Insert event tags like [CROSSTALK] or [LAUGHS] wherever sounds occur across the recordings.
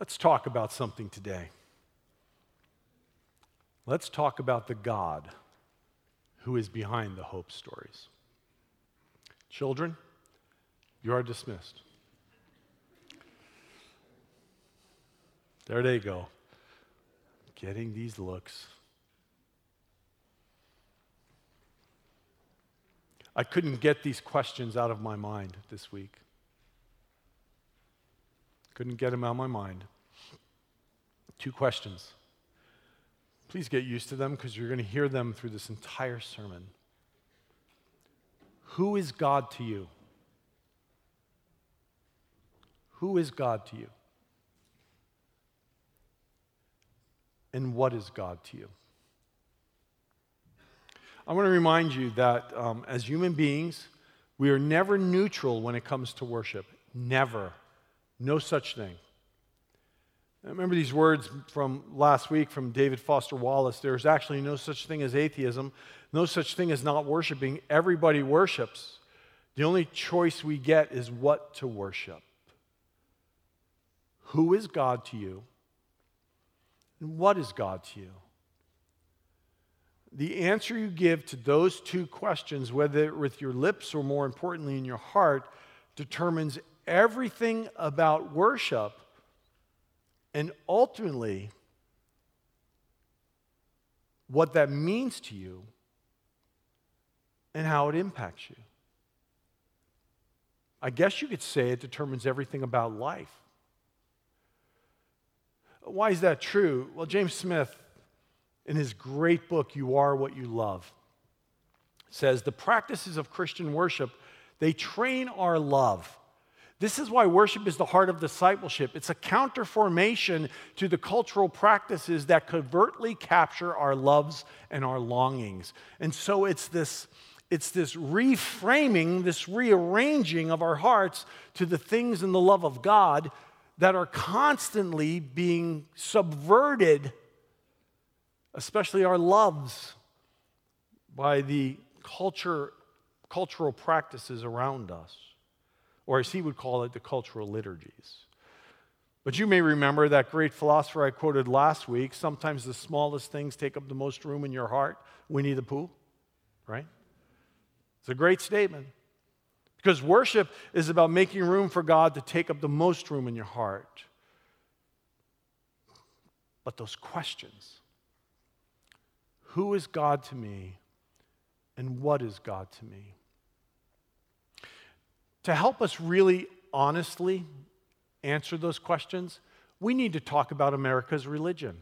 Let's talk about something today. Let's talk about the God who is behind the hope stories. Children, you are dismissed. There they go, getting these looks. I couldn't get these questions out of my mind this week. Couldn't get them out of my mind. Two questions. Please get used to them because you're going to hear them through this entire sermon. Who is God to you? Who is God to you? And what is God to you? I want to remind you that um, as human beings, we are never neutral when it comes to worship. Never. No such thing. I remember these words from last week from David Foster Wallace. There's actually no such thing as atheism, no such thing as not worshiping. Everybody worships. The only choice we get is what to worship. Who is God to you? And what is God to you? The answer you give to those two questions, whether with your lips or more importantly in your heart, determines everything about worship and ultimately what that means to you and how it impacts you. I guess you could say it determines everything about life. Why is that true? Well, James Smith, in his great book, You Are What You Love, says the practices of Christian worship, they train our love this is why worship is the heart of discipleship. It's a counterformation to the cultural practices that covertly capture our loves and our longings. And so it's this, it's this reframing, this rearranging of our hearts to the things and the love of God that are constantly being subverted, especially our loves, by the culture, cultural practices around us or as he would call it, the cultural liturgies. But you may remember that great philosopher I quoted last week sometimes the smallest things take up the most room in your heart. Winnie the Pooh, right? It's a great statement. Because worship is about making room for God to take up the most room in your heart. But those questions who is God to me and what is God to me? To help us really honestly answer those questions, we need to talk about America's religion.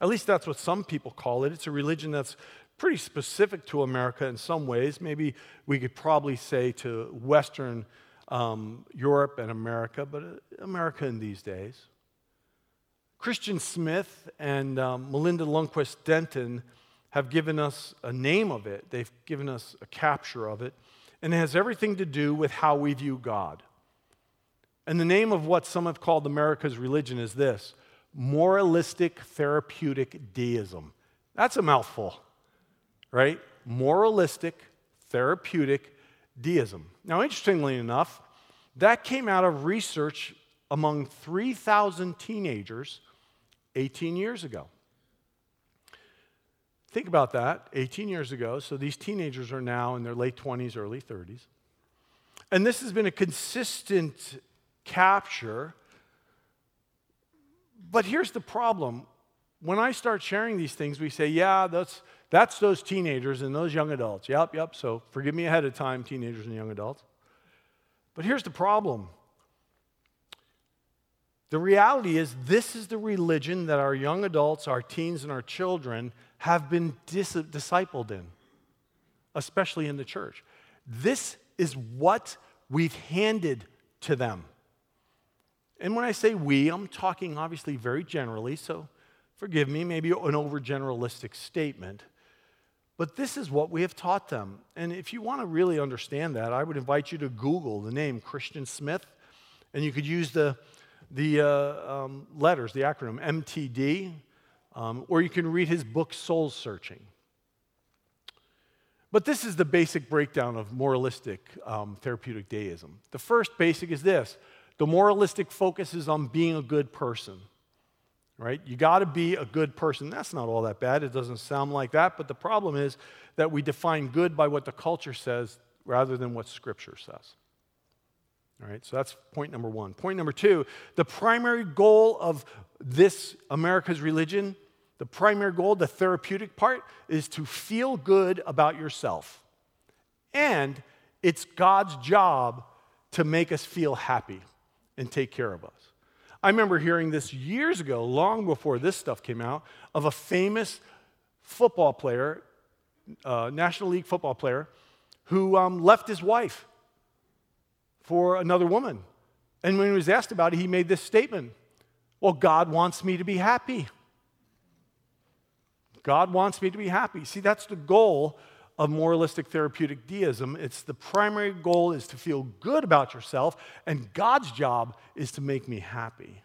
At least that's what some people call it. It's a religion that's pretty specific to America in some ways. Maybe we could probably say to Western um, Europe and America, but uh, America in these days. Christian Smith and um, Melinda Lundquist Denton have given us a name of it, they've given us a capture of it and it has everything to do with how we view God. And the name of what some have called America's religion is this moralistic therapeutic deism. That's a mouthful, right? Moralistic therapeutic deism. Now, interestingly enough, that came out of research among 3,000 teenagers 18 years ago. Think about that 18 years ago. So these teenagers are now in their late 20s, early 30s. And this has been a consistent capture. But here's the problem. When I start sharing these things, we say, yeah, that's, that's those teenagers and those young adults. Yep, yep. So forgive me ahead of time, teenagers and young adults. But here's the problem the reality is, this is the religion that our young adults, our teens, and our children have been dis- discipled in, especially in the church. This is what we've handed to them. And when I say we, I'm talking obviously very generally, so forgive me, maybe an overgeneralistic statement. But this is what we have taught them. And if you want to really understand that, I would invite you to Google the name Christian Smith, and you could use the, the uh, um, letters, the acronym MTD, um, or you can read his book, Soul Searching. But this is the basic breakdown of moralistic um, therapeutic deism. The first basic is this the moralistic focus is on being a good person, right? You got to be a good person. That's not all that bad. It doesn't sound like that. But the problem is that we define good by what the culture says rather than what Scripture says. All right, so that's point number one. Point number two the primary goal of this America's religion, the primary goal, the therapeutic part, is to feel good about yourself. And it's God's job to make us feel happy and take care of us. I remember hearing this years ago, long before this stuff came out, of a famous football player, uh, National League football player, who um, left his wife for another woman. And when he was asked about it, he made this statement Well, God wants me to be happy. God wants me to be happy. See, that's the goal of moralistic therapeutic deism. It's the primary goal is to feel good about yourself, and God's job is to make me happy.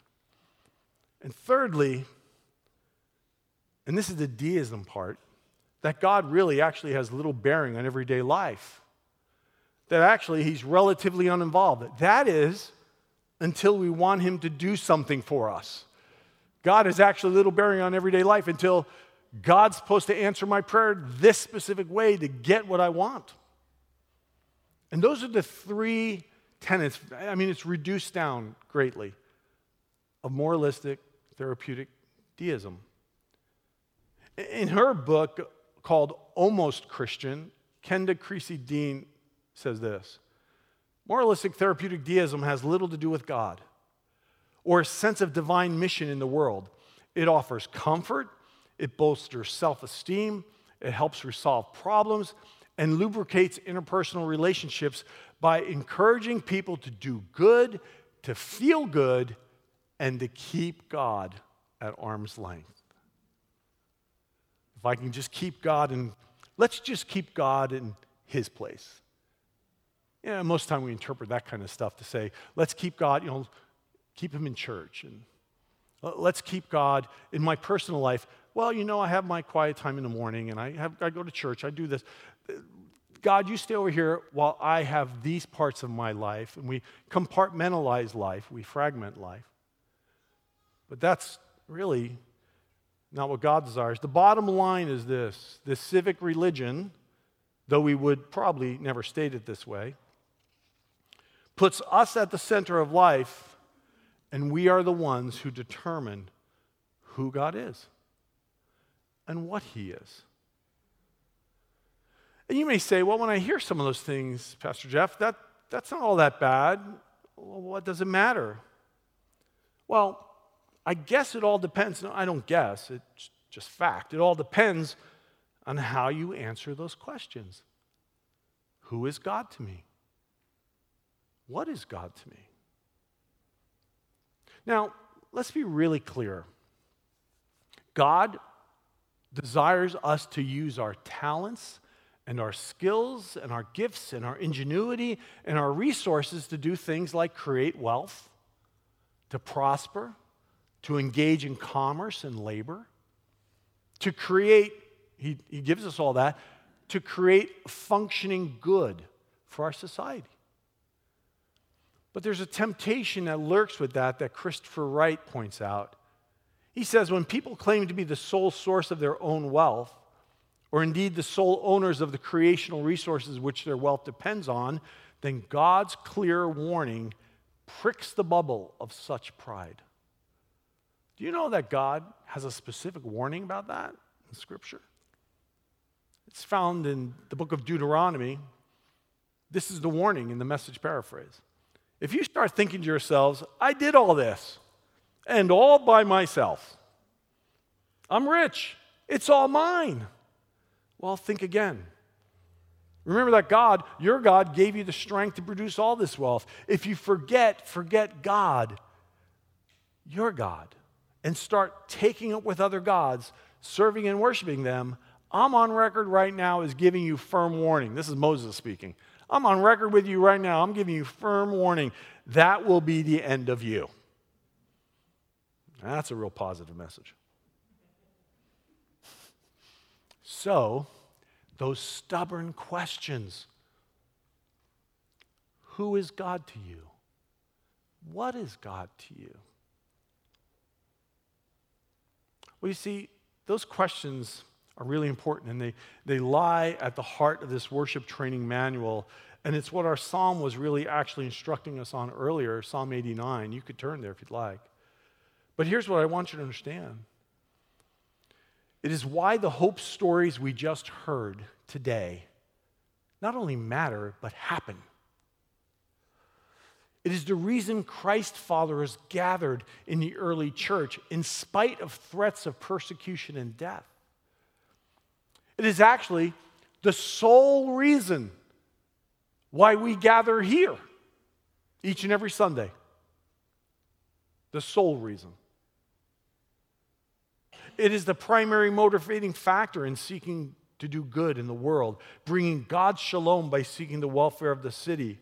And thirdly, and this is the deism part, that God really actually has little bearing on everyday life that actually he's relatively uninvolved. That is until we want him to do something for us. God is actually little bearing on everyday life until God's supposed to answer my prayer this specific way to get what I want. And those are the three tenets. I mean, it's reduced down greatly of moralistic therapeutic deism. In her book called Almost Christian, Kenda Creasy Dean says this Moralistic therapeutic deism has little to do with God or a sense of divine mission in the world. It offers comfort, it bolsters self esteem, it helps resolve problems, and lubricates interpersonal relationships by encouraging people to do good, to feel good, and to keep God at arm's length. If I can just keep God and let's just keep God in His place. Know, most of the time we interpret that kind of stuff to say, let's keep God, you know, keep him in church. And uh, let's keep God in my personal life. Well, you know, I have my quiet time in the morning and I, have, I go to church, I do this. God, you stay over here while I have these parts of my life. And we compartmentalize life, we fragment life. But that's really not what God desires. The bottom line is this this civic religion, though we would probably never state it this way, puts us at the center of life, and we are the ones who determine who God is and what He is. And you may say, well, when I hear some of those things, Pastor Jeff, that, that's not all that bad. Well, what does it matter? Well, I guess it all depends. No, I don't guess, it's just fact. It all depends on how you answer those questions. Who is God to me? What is God to me? Now, let's be really clear. God desires us to use our talents and our skills and our gifts and our ingenuity and our resources to do things like create wealth, to prosper, to engage in commerce and labor, to create, he, he gives us all that, to create functioning good for our society. But there's a temptation that lurks with that that Christopher Wright points out. He says when people claim to be the sole source of their own wealth, or indeed the sole owners of the creational resources which their wealth depends on, then God's clear warning pricks the bubble of such pride. Do you know that God has a specific warning about that in Scripture? It's found in the book of Deuteronomy. This is the warning in the message paraphrase. If you start thinking to yourselves, I did all this and all by myself, I'm rich, it's all mine. Well, think again. Remember that God, your God, gave you the strength to produce all this wealth. If you forget, forget God, your God, and start taking it with other gods, serving and worshiping them, I'm on record right now as giving you firm warning. This is Moses speaking. I'm on record with you right now. I'm giving you firm warning. That will be the end of you. That's a real positive message. So, those stubborn questions Who is God to you? What is God to you? Well, you see, those questions are really important and they, they lie at the heart of this worship training manual. And it's what our psalm was really actually instructing us on earlier, Psalm 89. You could turn there if you'd like. But here's what I want you to understand it is why the hope stories we just heard today not only matter, but happen. It is the reason Christ followers gathered in the early church in spite of threats of persecution and death. It is actually the sole reason why we gather here each and every Sunday. The sole reason. It is the primary motivating factor in seeking to do good in the world, bringing God's shalom by seeking the welfare of the city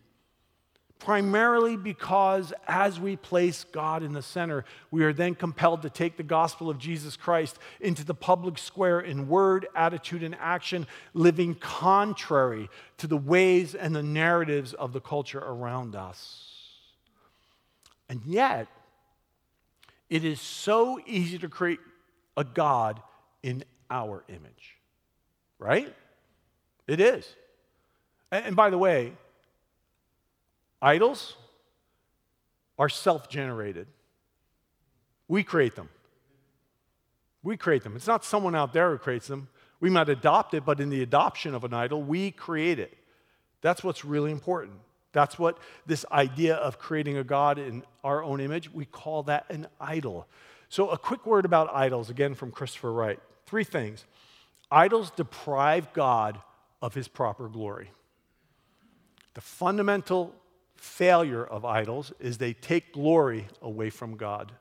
primarily because as we place God in the center, we are then compelled to take the gospel of Jesus Christ into the public square in word, attitude, and action, living contrary to the ways and the narratives of the culture around us. And yet, it is so easy to create a God in our image, right? It is. And by the way, Idols are self generated. We create them. We create them. It's not someone out there who creates them. We might adopt it, but in the adoption of an idol, we create it. That's what's really important. That's what this idea of creating a God in our own image, we call that an idol. So, a quick word about idols, again from Christopher Wright. Three things. Idols deprive God of his proper glory. The fundamental failure of idols is they take glory away from God.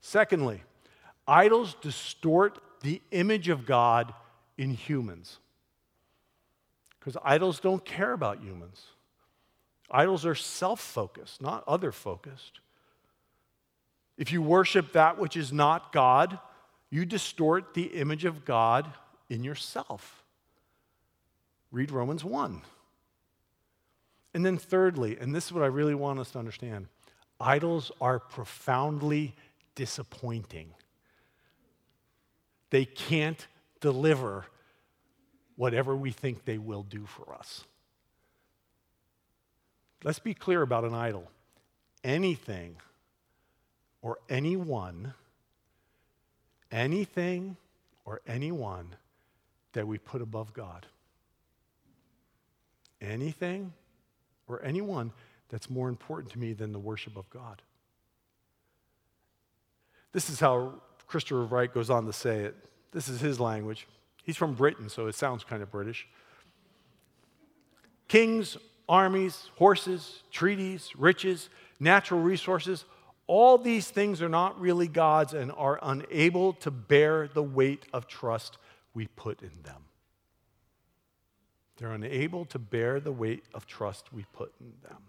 Secondly, idols distort the image of God in humans. Because idols don't care about humans. Idols are self focused, not other focused. If you worship that which is not God, you distort the image of God in yourself. Read Romans 1. And then, thirdly, and this is what I really want us to understand idols are profoundly disappointing. They can't deliver whatever we think they will do for us. Let's be clear about an idol. Anything or anyone, anything or anyone that we put above God. Anything or anyone that's more important to me than the worship of God. This is how Christopher Wright goes on to say it. This is his language. He's from Britain, so it sounds kind of British. Kings, armies, horses, treaties, riches, natural resources, all these things are not really God's and are unable to bear the weight of trust we put in them. They're unable to bear the weight of trust we put in them.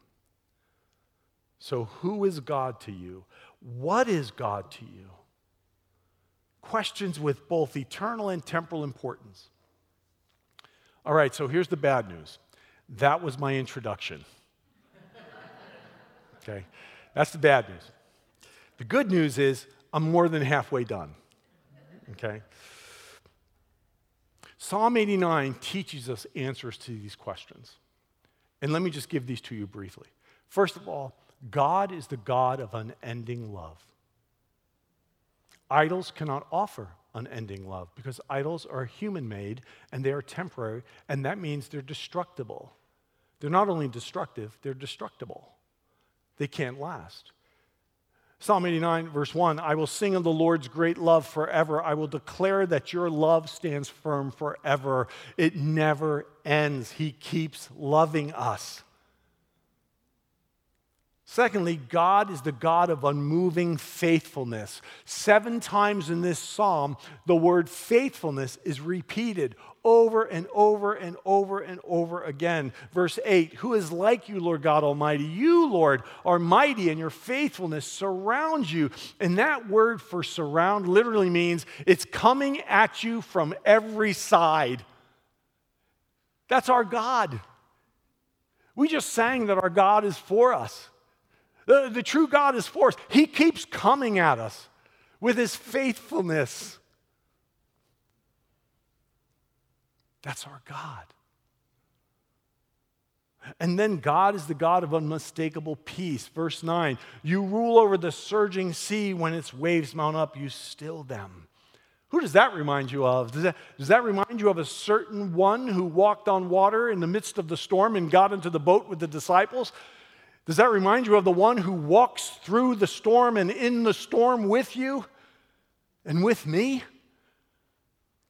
So, who is God to you? What is God to you? Questions with both eternal and temporal importance. All right, so here's the bad news. That was my introduction. [LAUGHS] Okay, that's the bad news. The good news is I'm more than halfway done. Okay? Psalm 89 teaches us answers to these questions. And let me just give these to you briefly. First of all, God is the God of unending love. Idols cannot offer unending love because idols are human made and they are temporary, and that means they're destructible. They're not only destructive, they're destructible. They can't last. Psalm 89, verse 1 I will sing of the Lord's great love forever. I will declare that your love stands firm forever. It never ends. He keeps loving us. Secondly, God is the God of unmoving faithfulness. Seven times in this psalm, the word faithfulness is repeated over and over and over and over again. Verse 8 Who is like you, Lord God Almighty? You, Lord, are mighty, and your faithfulness surrounds you. And that word for surround literally means it's coming at you from every side. That's our God. We just sang that our God is for us. The, the true God is for us. He keeps coming at us with his faithfulness. That's our God. And then God is the God of unmistakable peace. Verse 9 You rule over the surging sea when its waves mount up, you still them. Who does that remind you of? Does that, does that remind you of a certain one who walked on water in the midst of the storm and got into the boat with the disciples? Does that remind you of the one who walks through the storm and in the storm with you and with me?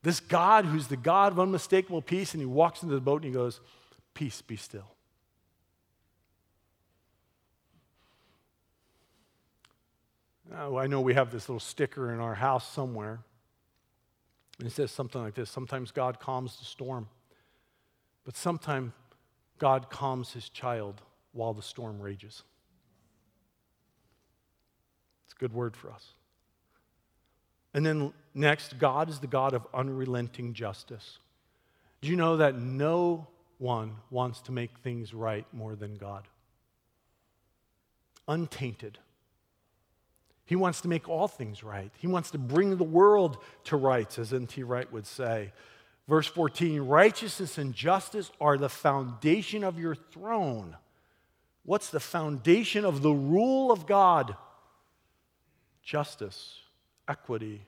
This God who's the God of unmistakable peace, and he walks into the boat and he goes, Peace, be still. Now, I know we have this little sticker in our house somewhere. And it says something like this Sometimes God calms the storm, but sometimes God calms his child while the storm rages. It's a good word for us. And then next, God is the God of unrelenting justice. Do you know that no one wants to make things right more than God? Untainted. He wants to make all things right. He wants to bring the world to rights, as N.T. Wright would say. Verse 14 Righteousness and justice are the foundation of your throne. What's the foundation of the rule of God? Justice, equity,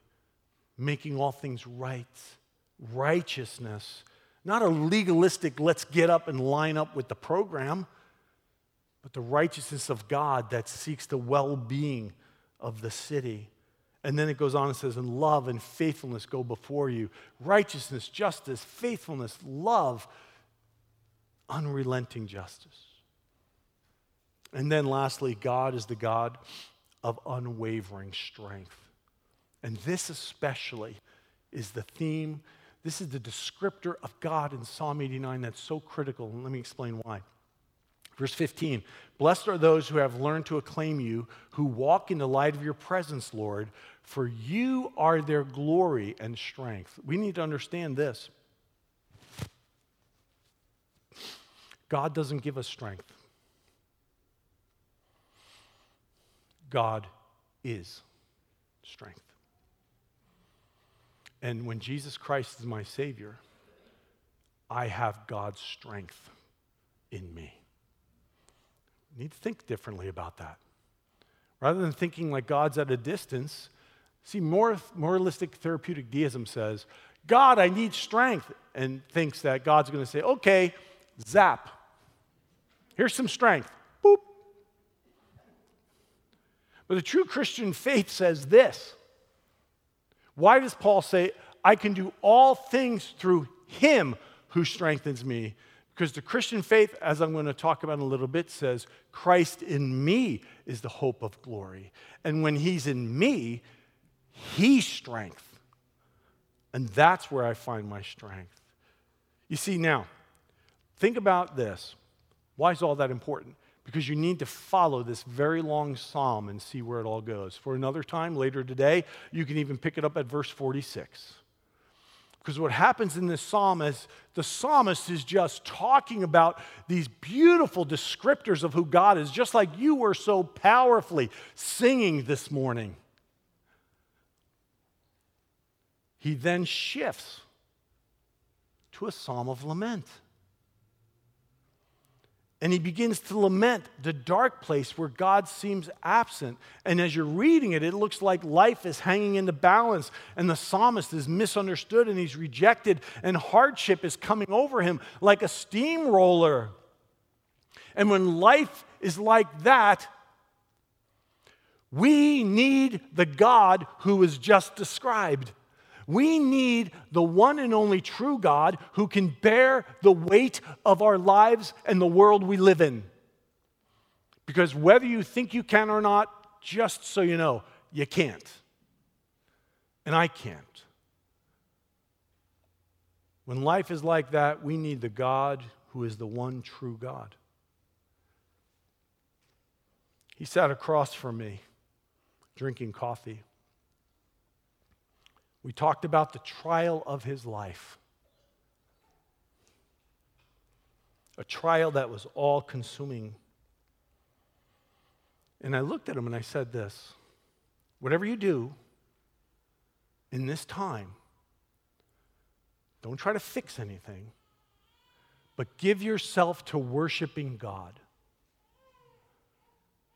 making all things right, righteousness. Not a legalistic, let's get up and line up with the program, but the righteousness of God that seeks the well being of the city. And then it goes on and says, and love and faithfulness go before you. Righteousness, justice, faithfulness, love, unrelenting justice. And then lastly, God is the God of unwavering strength. And this especially is the theme, this is the descriptor of God in Psalm 89 that's so critical. And let me explain why. Verse 15 Blessed are those who have learned to acclaim you, who walk in the light of your presence, Lord, for you are their glory and strength. We need to understand this God doesn't give us strength, God is strength. And when Jesus Christ is my Savior, I have God's strength in me need to think differently about that. Rather than thinking like God's at a distance, see, more moralistic therapeutic deism says, God, I need strength, and thinks that God's going to say, okay, zap. Here's some strength. Boop. But the true Christian faith says this. Why does Paul say, I can do all things through him who strengthens me? Because the Christian faith, as I'm going to talk about in a little bit, says, Christ in me is the hope of glory. And when he's in me, he's strength. And that's where I find my strength. You see, now, think about this. Why is all that important? Because you need to follow this very long psalm and see where it all goes. For another time later today, you can even pick it up at verse 46. Because what happens in this psalm is the psalmist is just talking about these beautiful descriptors of who God is, just like you were so powerfully singing this morning. He then shifts to a psalm of lament. And he begins to lament the dark place where God seems absent. And as you're reading it, it looks like life is hanging in the balance, and the psalmist is misunderstood and he's rejected, and hardship is coming over him like a steamroller. And when life is like that, we need the God who is just described. We need the one and only true God who can bear the weight of our lives and the world we live in. Because whether you think you can or not, just so you know, you can't. And I can't. When life is like that, we need the God who is the one true God. He sat across from me drinking coffee. We talked about the trial of his life. A trial that was all consuming. And I looked at him and I said this whatever you do in this time, don't try to fix anything, but give yourself to worshiping God.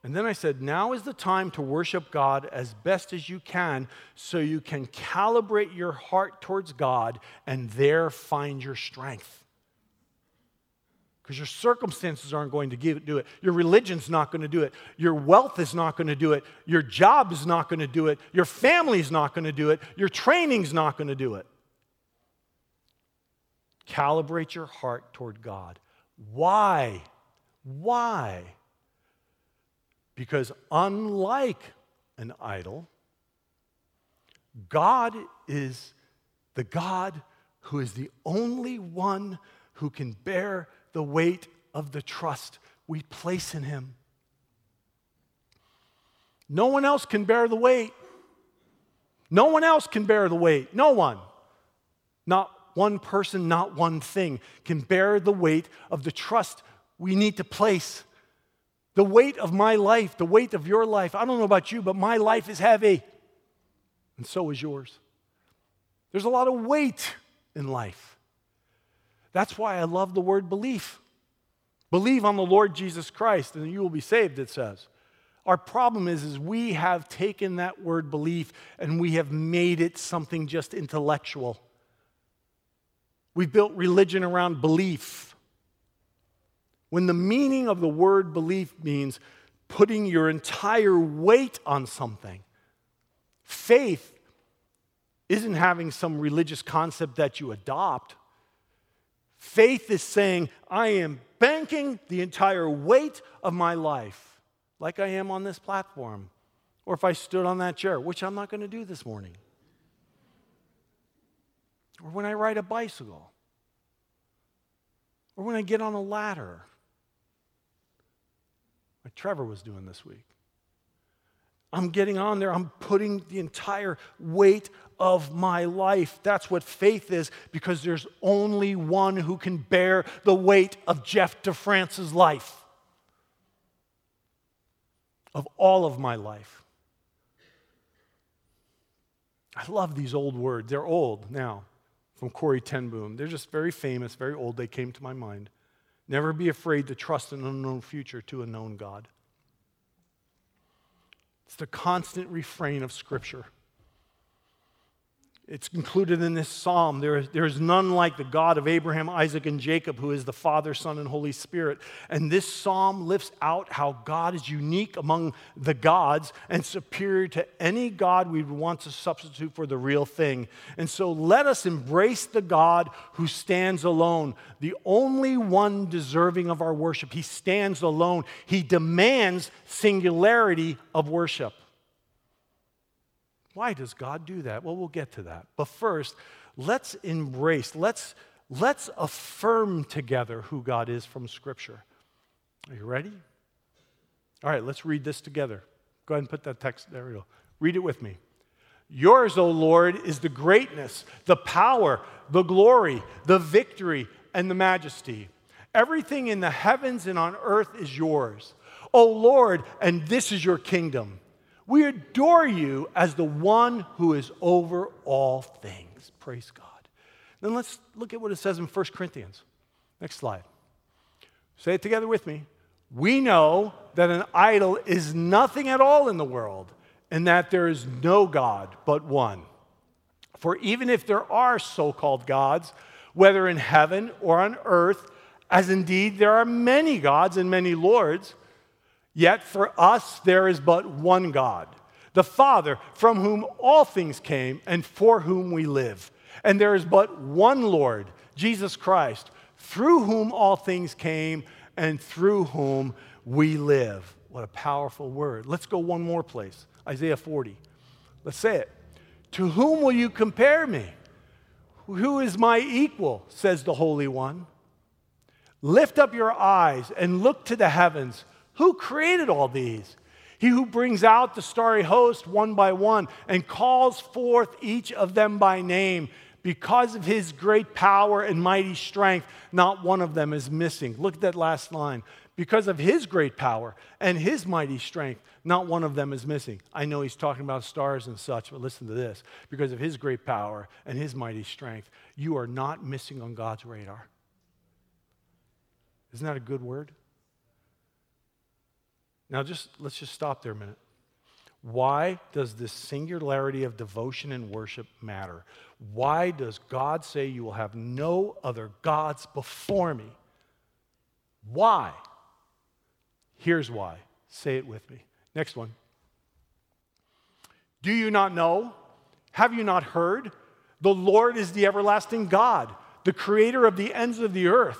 And then I said, now is the time to worship God as best as you can so you can calibrate your heart towards God and there find your strength. Because your circumstances aren't going to give, do it. Your religion's not going to do it. Your wealth is not going to do it. Your job is not going to do it. Your family's not going to do it. Your training's not going to do it. Calibrate your heart toward God. Why? Why? Because unlike an idol, God is the God who is the only one who can bear the weight of the trust we place in Him. No one else can bear the weight. No one else can bear the weight. No one. Not one person, not one thing can bear the weight of the trust we need to place the weight of my life, the weight of your life, I don't know about you, but my life is heavy. And so is yours. There's a lot of weight in life. That's why I love the word belief. Believe on the Lord Jesus Christ and you will be saved, it says. Our problem is, is we have taken that word belief and we have made it something just intellectual. We've built religion around belief. When the meaning of the word belief means putting your entire weight on something, faith isn't having some religious concept that you adopt. Faith is saying, I am banking the entire weight of my life, like I am on this platform, or if I stood on that chair, which I'm not going to do this morning, or when I ride a bicycle, or when I get on a ladder like Trevor was doing this week. I'm getting on there. I'm putting the entire weight of my life. That's what faith is because there's only one who can bear the weight of Jeff DeFrance's life, of all of my life. I love these old words. They're old now from Corrie ten Boom. They're just very famous, very old. They came to my mind. Never be afraid to trust an unknown future to a known God. It's the constant refrain of Scripture. It's included in this psalm. There is, there is none like the God of Abraham, Isaac, and Jacob, who is the Father, Son, and Holy Spirit. And this psalm lifts out how God is unique among the gods and superior to any God we would want to substitute for the real thing. And so let us embrace the God who stands alone, the only one deserving of our worship. He stands alone, He demands singularity of worship. Why does God do that? Well, we'll get to that. But first, let's embrace, let's, let's affirm together who God is from Scripture. Are you ready? All right, let's read this together. Go ahead and put that text there. We go. Read it with me. Yours, O Lord, is the greatness, the power, the glory, the victory, and the majesty. Everything in the heavens and on earth is yours. O Lord, and this is your kingdom. We adore you as the one who is over all things. Praise God. Then let's look at what it says in 1 Corinthians. Next slide. Say it together with me. We know that an idol is nothing at all in the world, and that there is no God but one. For even if there are so called gods, whether in heaven or on earth, as indeed there are many gods and many lords, Yet for us there is but one God, the Father, from whom all things came and for whom we live. And there is but one Lord, Jesus Christ, through whom all things came and through whom we live. What a powerful word. Let's go one more place Isaiah 40. Let's say it. To whom will you compare me? Who is my equal, says the Holy One? Lift up your eyes and look to the heavens. Who created all these? He who brings out the starry host one by one and calls forth each of them by name. Because of his great power and mighty strength, not one of them is missing. Look at that last line. Because of his great power and his mighty strength, not one of them is missing. I know he's talking about stars and such, but listen to this. Because of his great power and his mighty strength, you are not missing on God's radar. Isn't that a good word? Now just let's just stop there a minute. Why does this singularity of devotion and worship matter? Why does God say you will have no other gods before me? Why? Here's why. Say it with me. Next one. Do you not know? Have you not heard? The Lord is the everlasting God, the creator of the ends of the earth.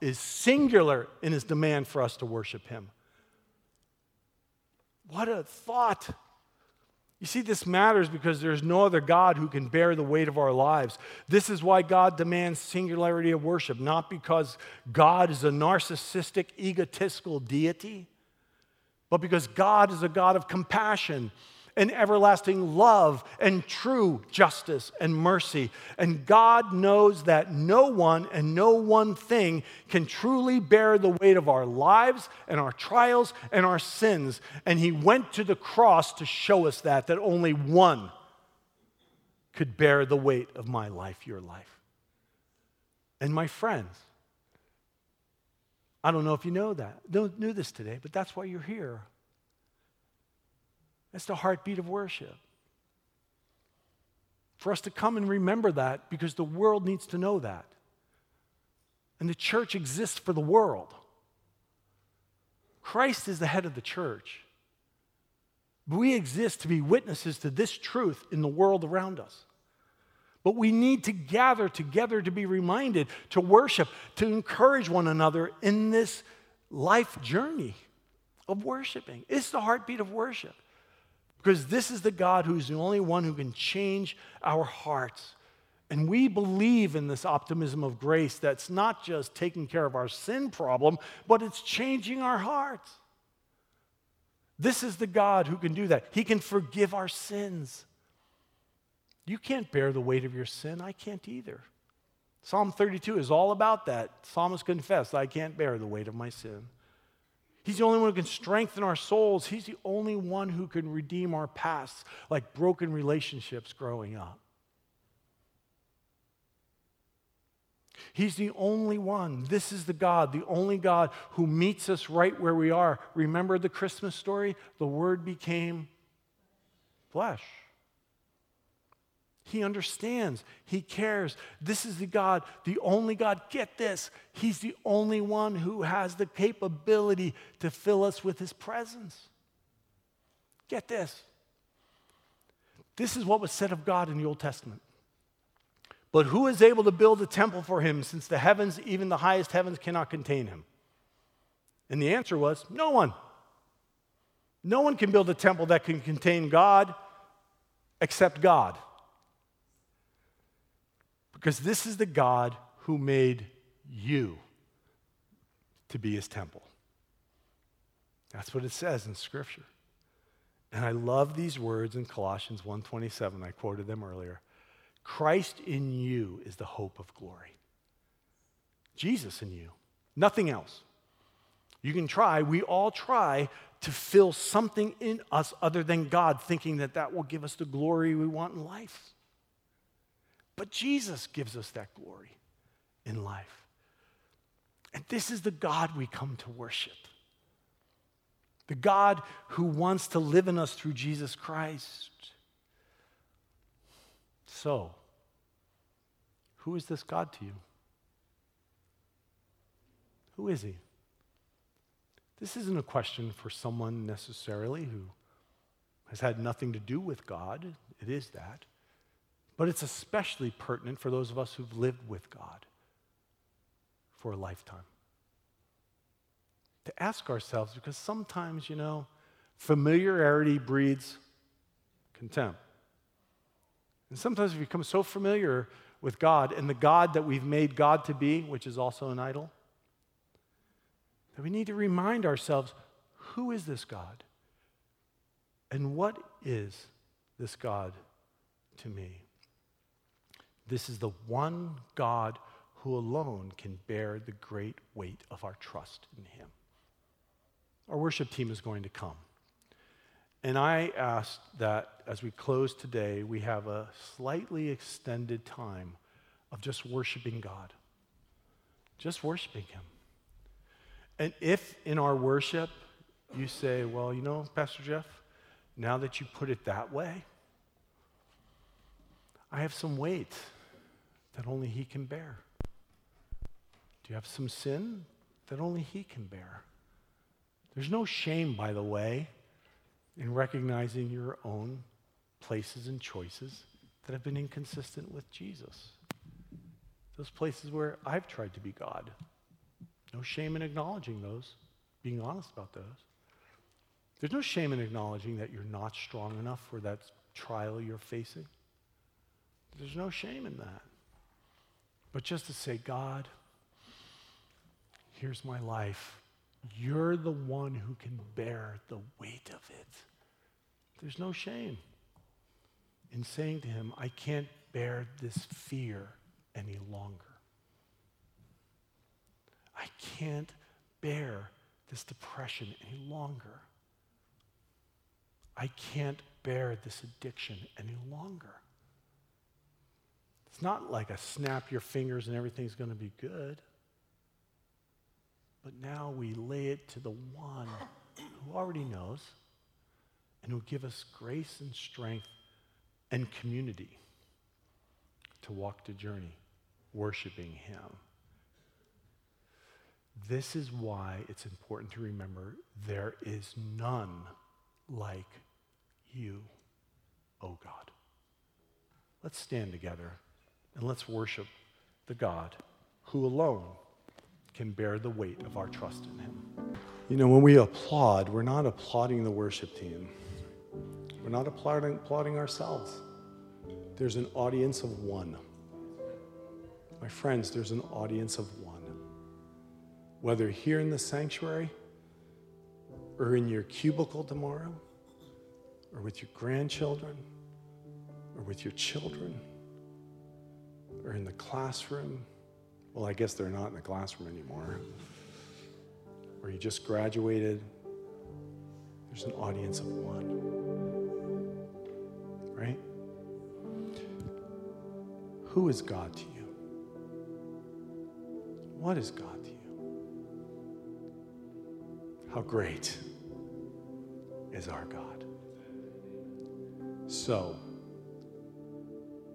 is singular in his demand for us to worship him. What a thought. You see, this matters because there's no other God who can bear the weight of our lives. This is why God demands singularity of worship, not because God is a narcissistic, egotistical deity, but because God is a God of compassion and everlasting love and true justice and mercy. And God knows that no one and no one thing can truly bear the weight of our lives and our trials and our sins. And He went to the cross to show us that, that only one could bear the weight of my life, your life. And my friends, I don't know if you know that, don't knew this today, but that's why you're here. That's the heartbeat of worship. For us to come and remember that because the world needs to know that. And the church exists for the world. Christ is the head of the church. We exist to be witnesses to this truth in the world around us. But we need to gather together to be reminded, to worship, to encourage one another in this life journey of worshiping. It's the heartbeat of worship. Because this is the God who's the only one who can change our hearts. And we believe in this optimism of grace that's not just taking care of our sin problem, but it's changing our hearts. This is the God who can do that. He can forgive our sins. You can't bear the weight of your sin. I can't either. Psalm 32 is all about that. Psalmist confessed, I can't bear the weight of my sin. He's the only one who can strengthen our souls. He's the only one who can redeem our pasts, like broken relationships growing up. He's the only one. This is the God, the only God who meets us right where we are. Remember the Christmas story? The Word became flesh. He understands. He cares. This is the God, the only God. Get this. He's the only one who has the capability to fill us with His presence. Get this. This is what was said of God in the Old Testament. But who is able to build a temple for him since the heavens, even the highest heavens, cannot contain him? And the answer was no one. No one can build a temple that can contain God except God. Because this is the God who made you to be his temple. That's what it says in Scripture. And I love these words in Colossians 1:27. I quoted them earlier. Christ in you is the hope of glory. Jesus in you, nothing else. You can try, we all try to fill something in us other than God, thinking that that will give us the glory we want in life. But Jesus gives us that glory in life. And this is the God we come to worship. The God who wants to live in us through Jesus Christ. So, who is this God to you? Who is he? This isn't a question for someone necessarily who has had nothing to do with God. It is that. But it's especially pertinent for those of us who've lived with God for a lifetime. to ask ourselves because sometimes, you know, familiarity breeds contempt. And sometimes we become so familiar with God and the God that we've made God to be, which is also an idol, that we need to remind ourselves who is this God? And what is this God to me? This is the one God who alone can bear the great weight of our trust in Him. Our worship team is going to come. And I ask that as we close today, we have a slightly extended time of just worshiping God, just worshiping Him. And if in our worship you say, well, you know, Pastor Jeff, now that you put it that way, I have some weight that only He can bear. Do you have some sin that only He can bear? There's no shame, by the way, in recognizing your own places and choices that have been inconsistent with Jesus. Those places where I've tried to be God. No shame in acknowledging those, being honest about those. There's no shame in acknowledging that you're not strong enough for that trial you're facing. There's no shame in that. But just to say, God, here's my life. You're the one who can bear the weight of it. There's no shame in saying to him, I can't bear this fear any longer. I can't bear this depression any longer. I can't bear this addiction any longer. It's not like a snap your fingers and everything's going to be good. But now we lay it to the one who already knows and who give us grace and strength and community to walk the journey, worshiping Him. This is why it's important to remember there is none like you, O oh God. Let's stand together and let's worship the God who alone can bear the weight of our trust in Him. You know, when we applaud, we're not applauding the worship team. We're not applauding, applauding ourselves. There's an audience of one. My friends, there's an audience of one. Whether here in the sanctuary, or in your cubicle tomorrow, or with your grandchildren, or with your children, or in the classroom. Well, I guess they're not in the classroom anymore. Or you just graduated. There's an audience of one. Right? Who is God to you? What is God to you? How great is our God? So,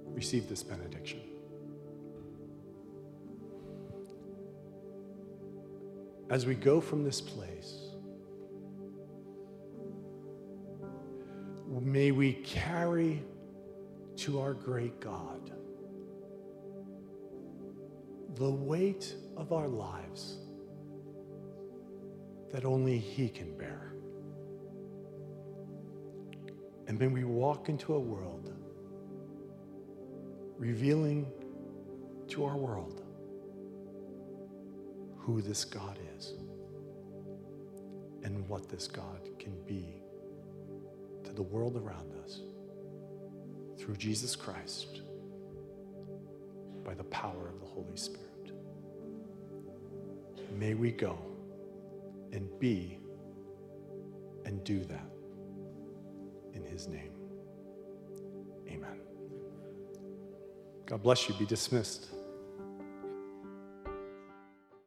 receive this benediction. As we go from this place, may we carry to our great God the weight of our lives that only He can bear. And then we walk into a world revealing to our world who this God is and what this God can be to the world around us through Jesus Christ by the power of the Holy Spirit. May we go and be and do that in His name. Amen. God bless you. Be dismissed.